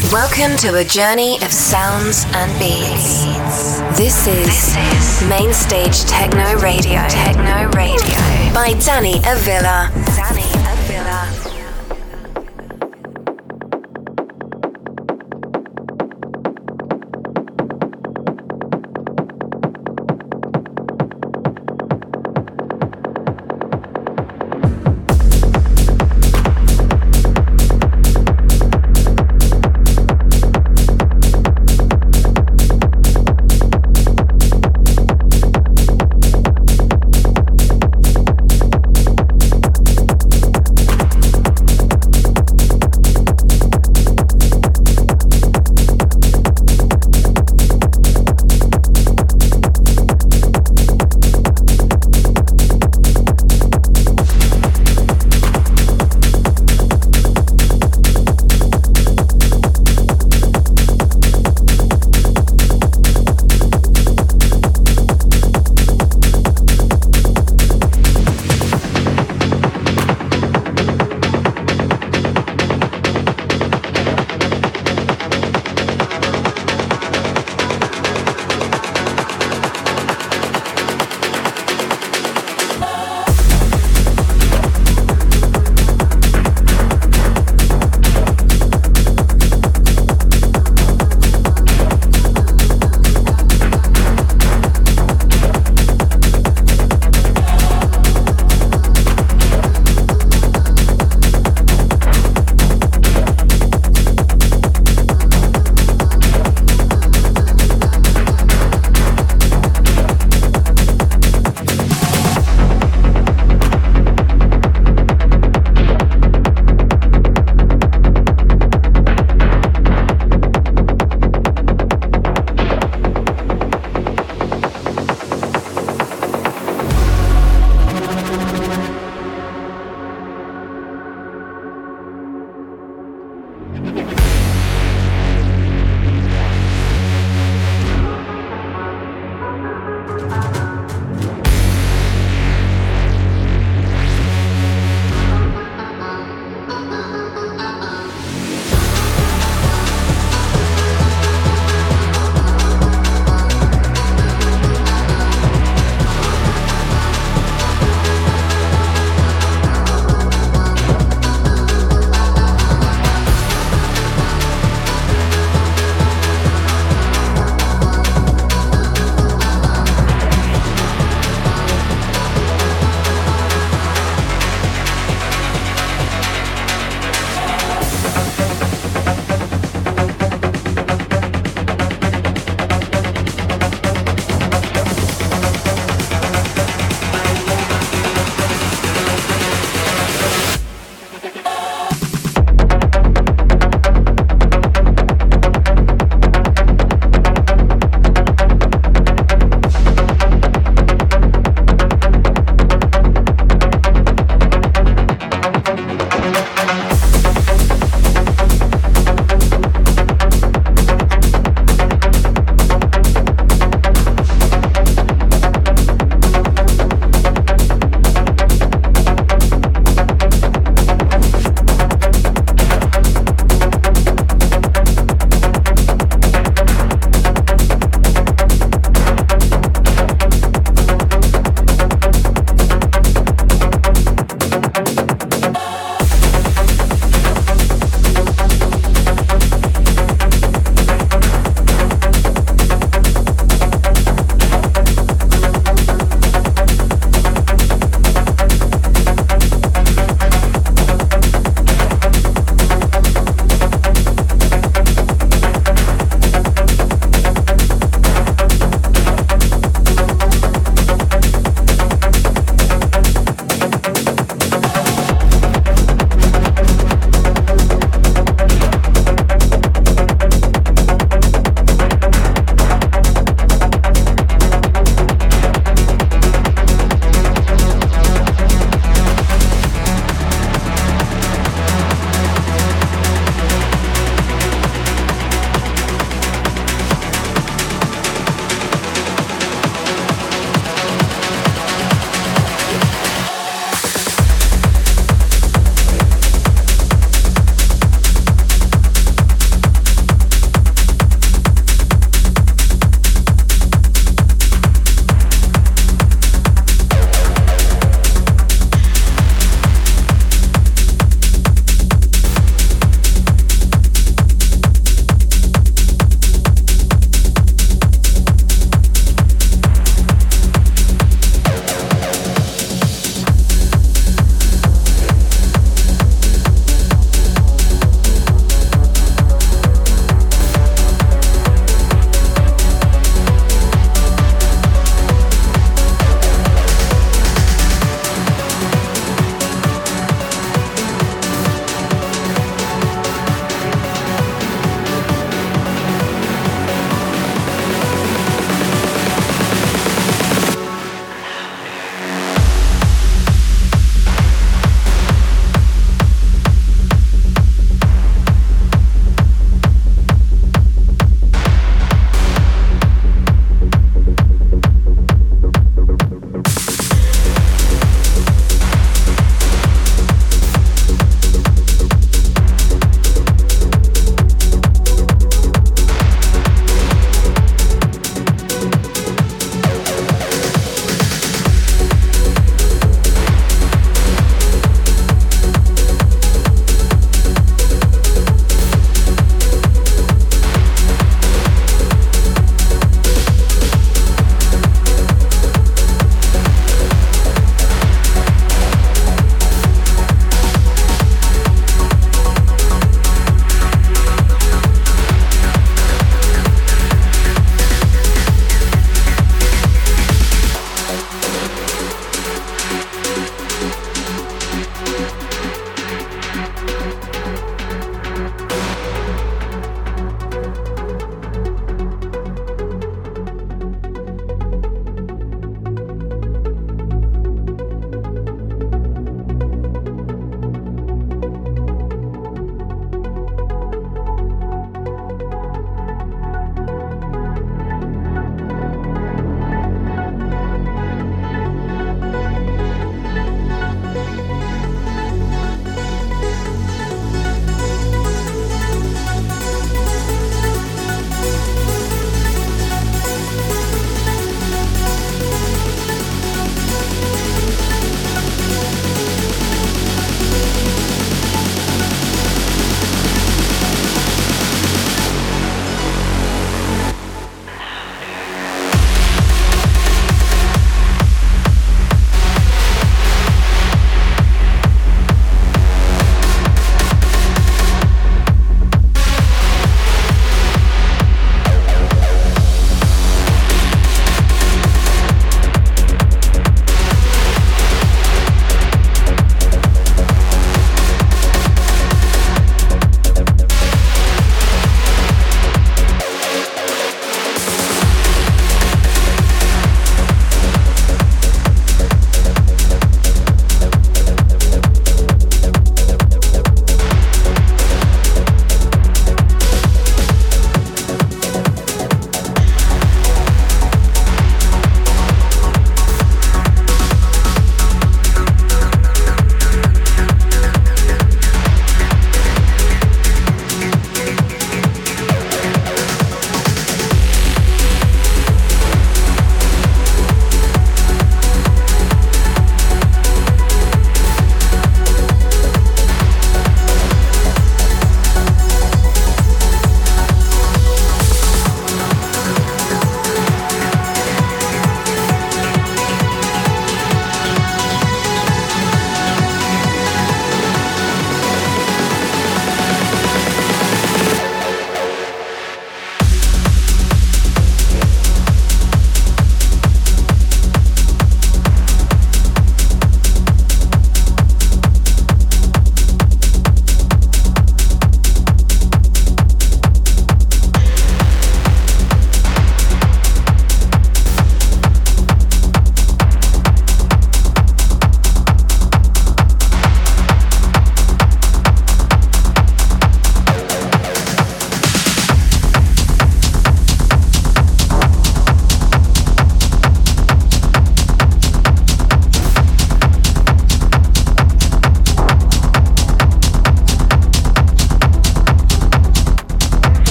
Welcome to a journey of sounds and beats. This is Mainstage Techno Radio. Techno Radio by Danny Avila. Danny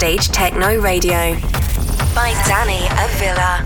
Mainstage Techno Radio by Danny Avila.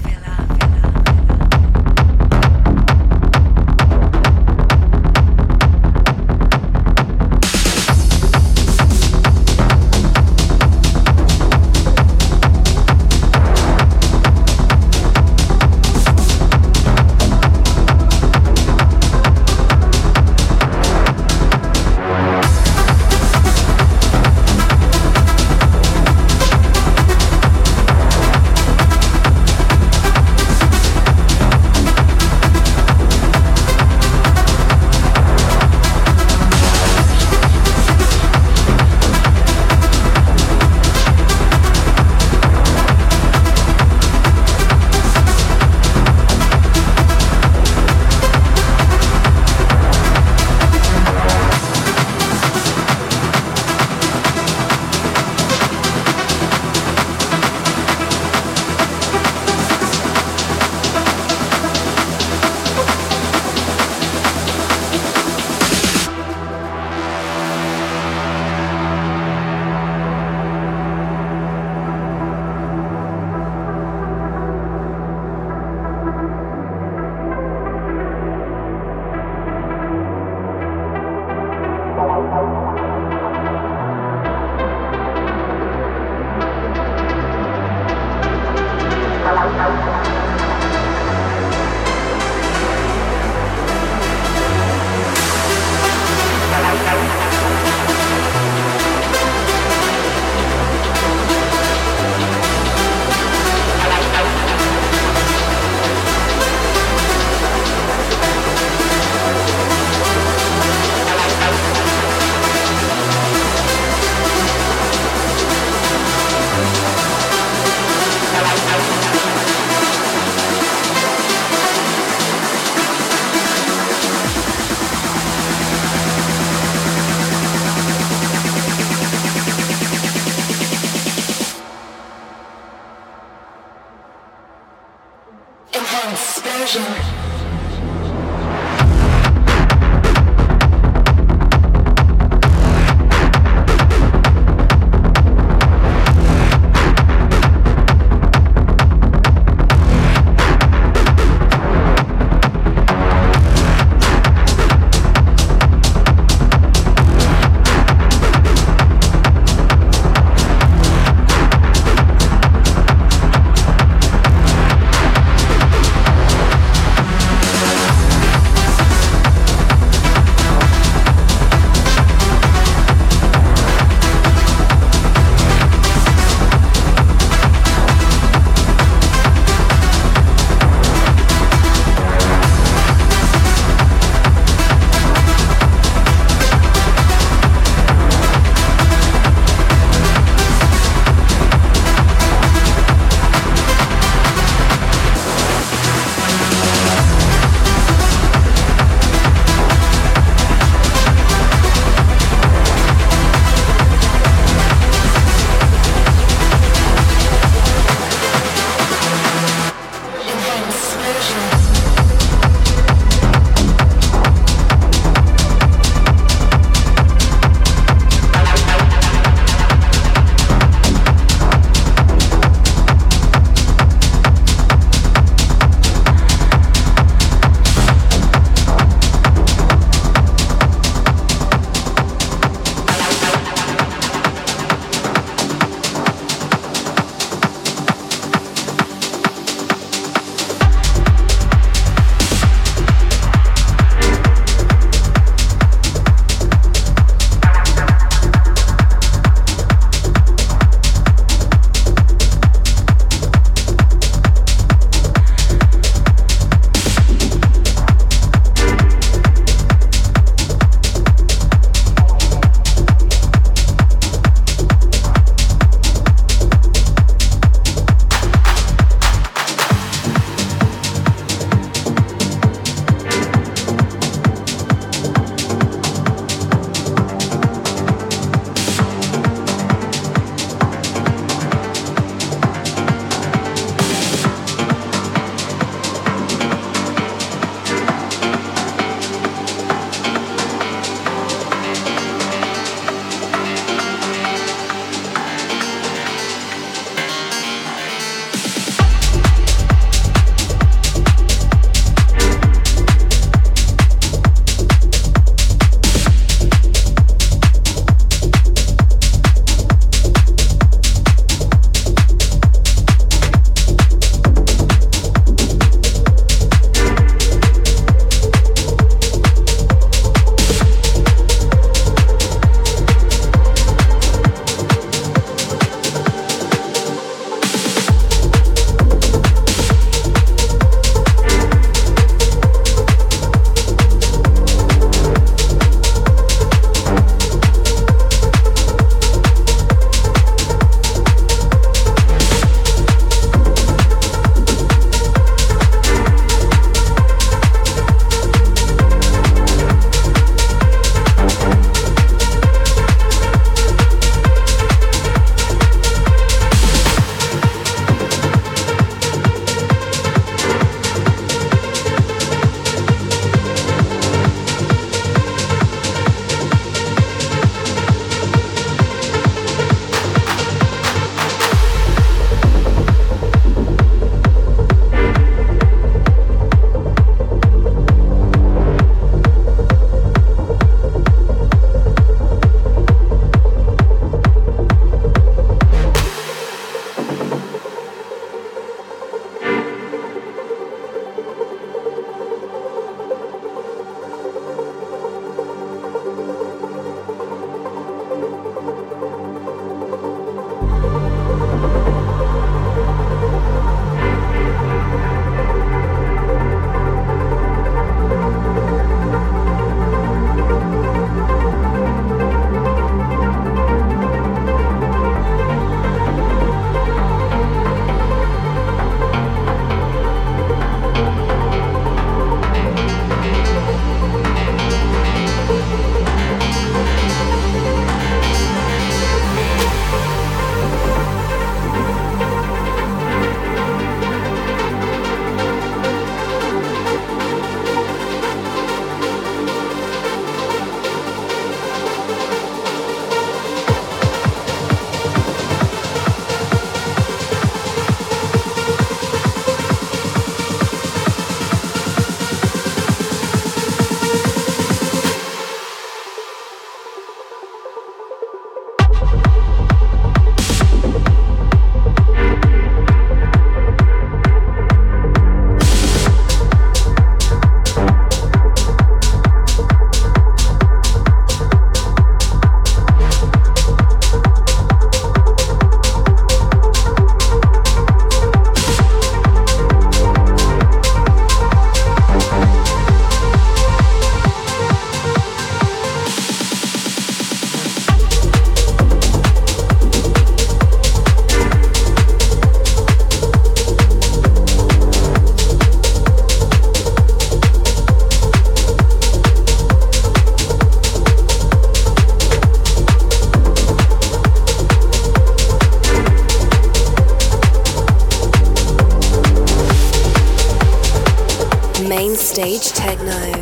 Techno.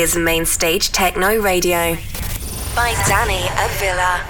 Is Mainstage Techno Radio by Danny Avila.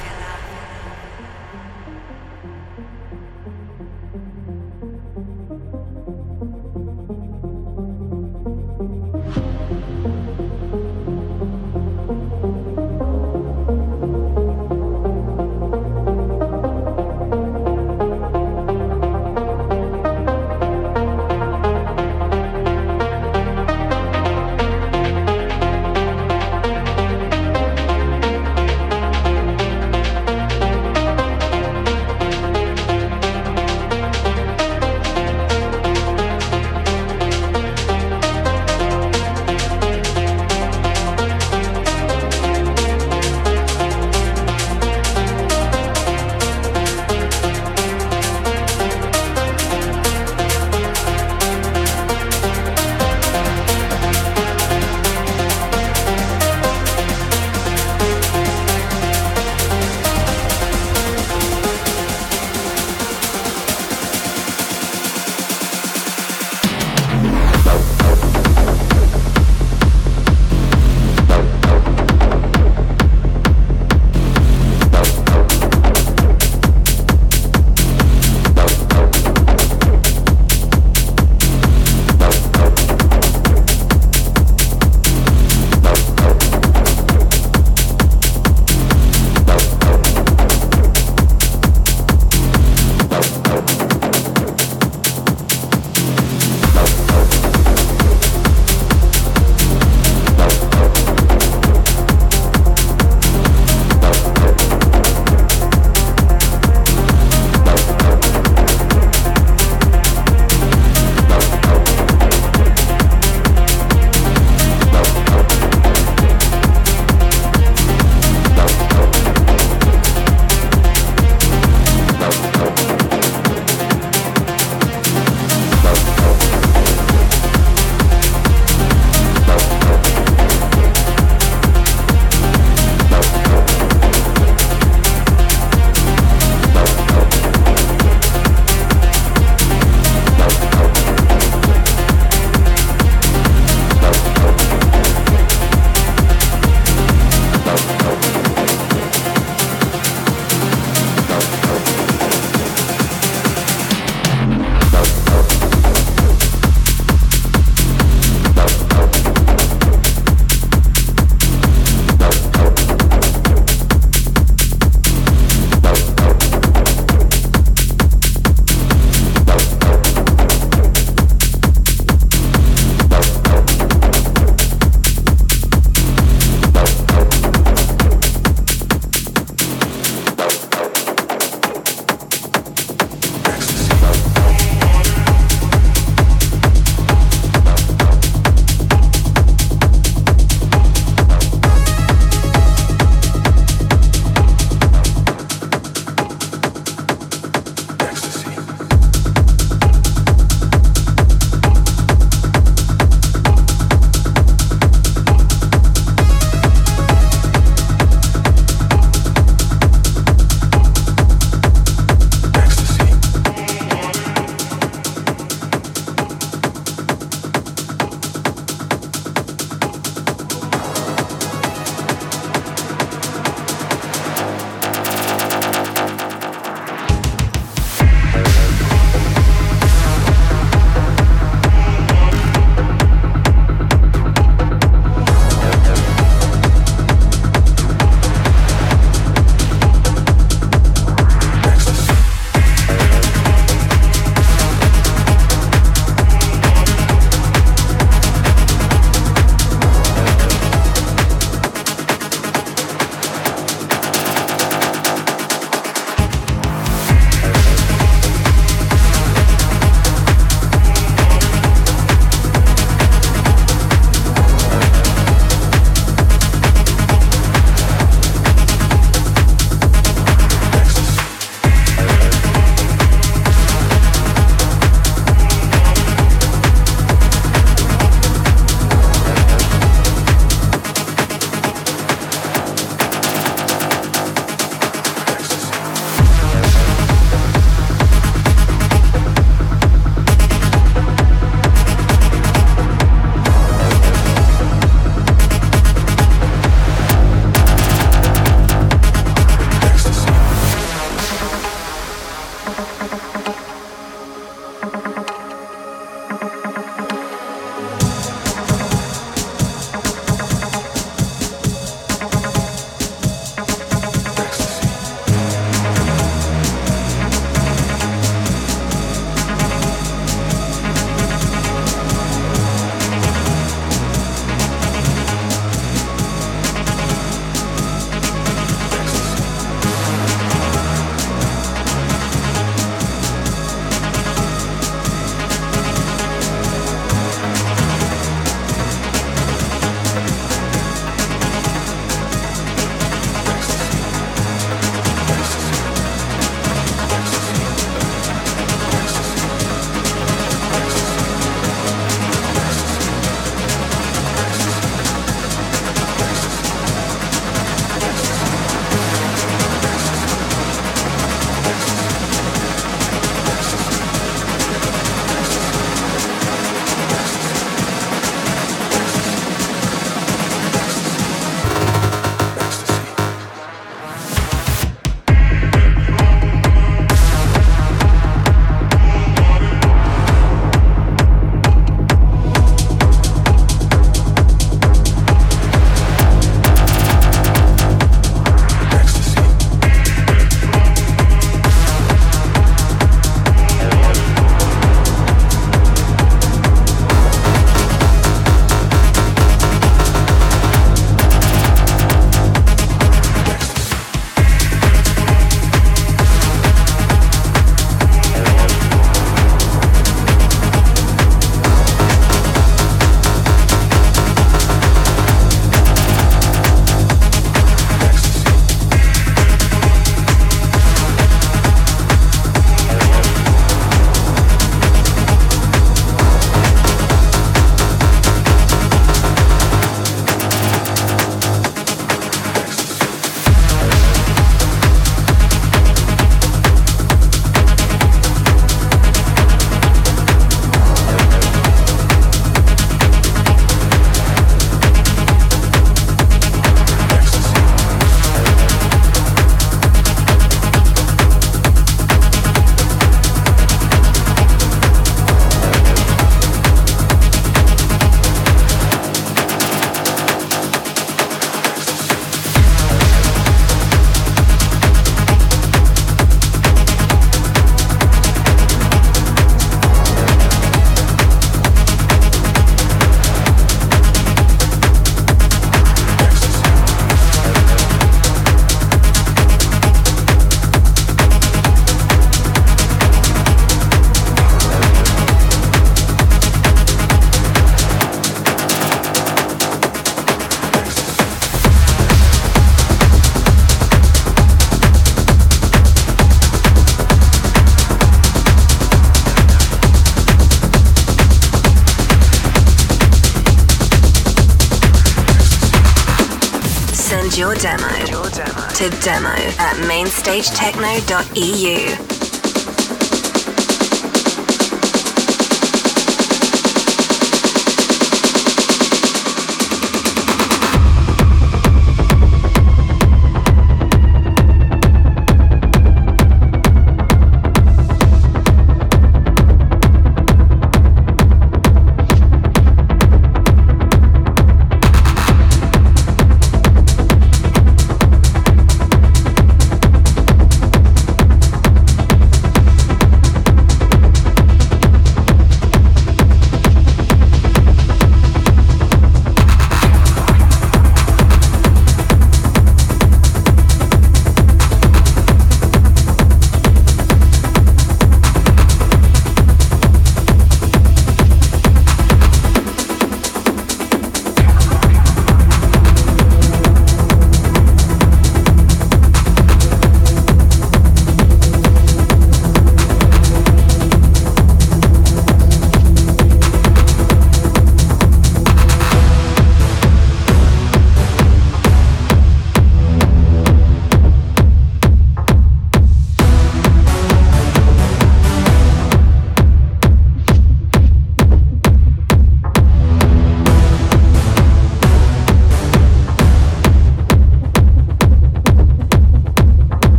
mainstagetechno.eu.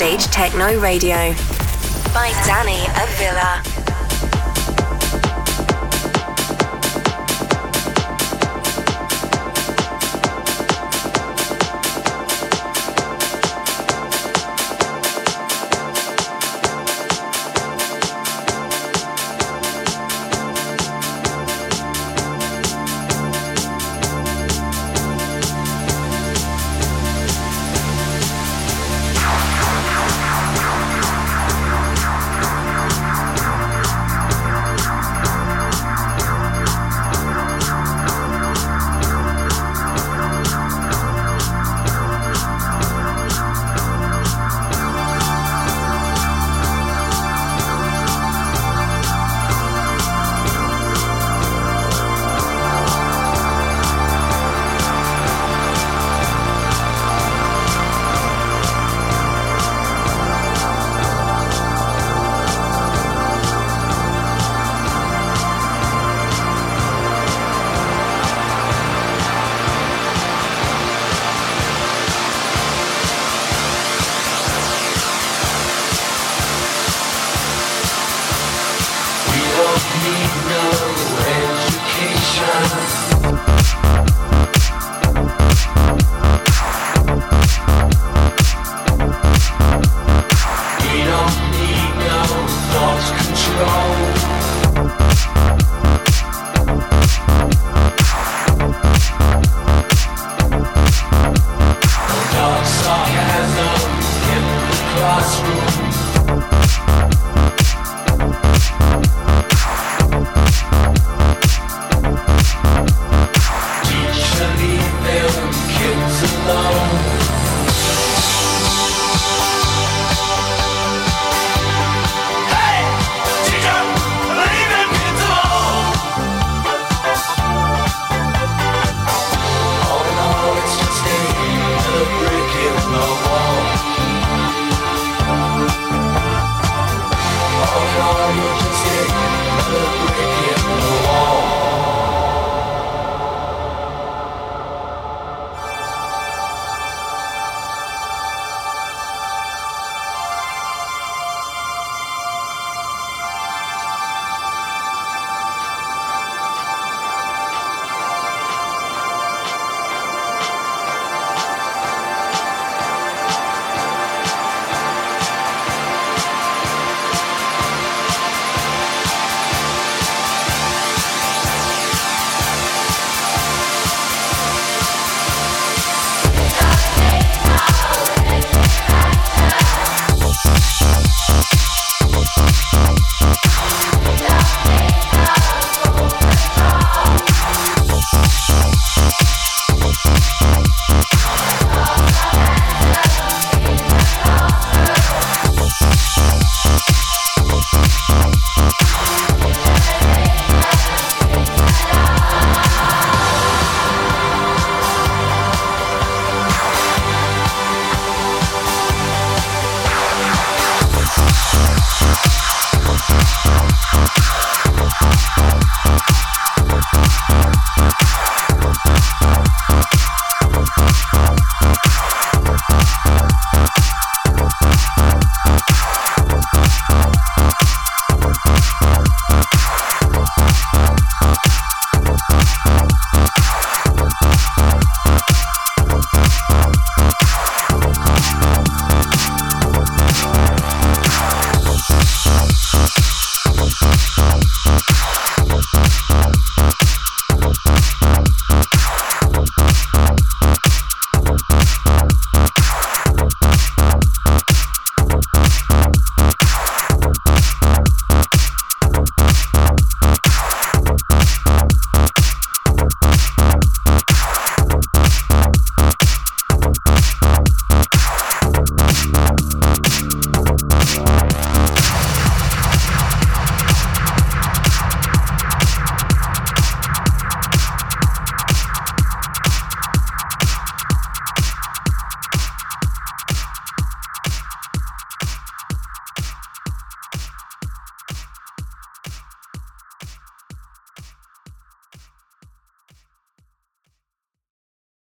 Mainstage Techno Radio by Danny Avila.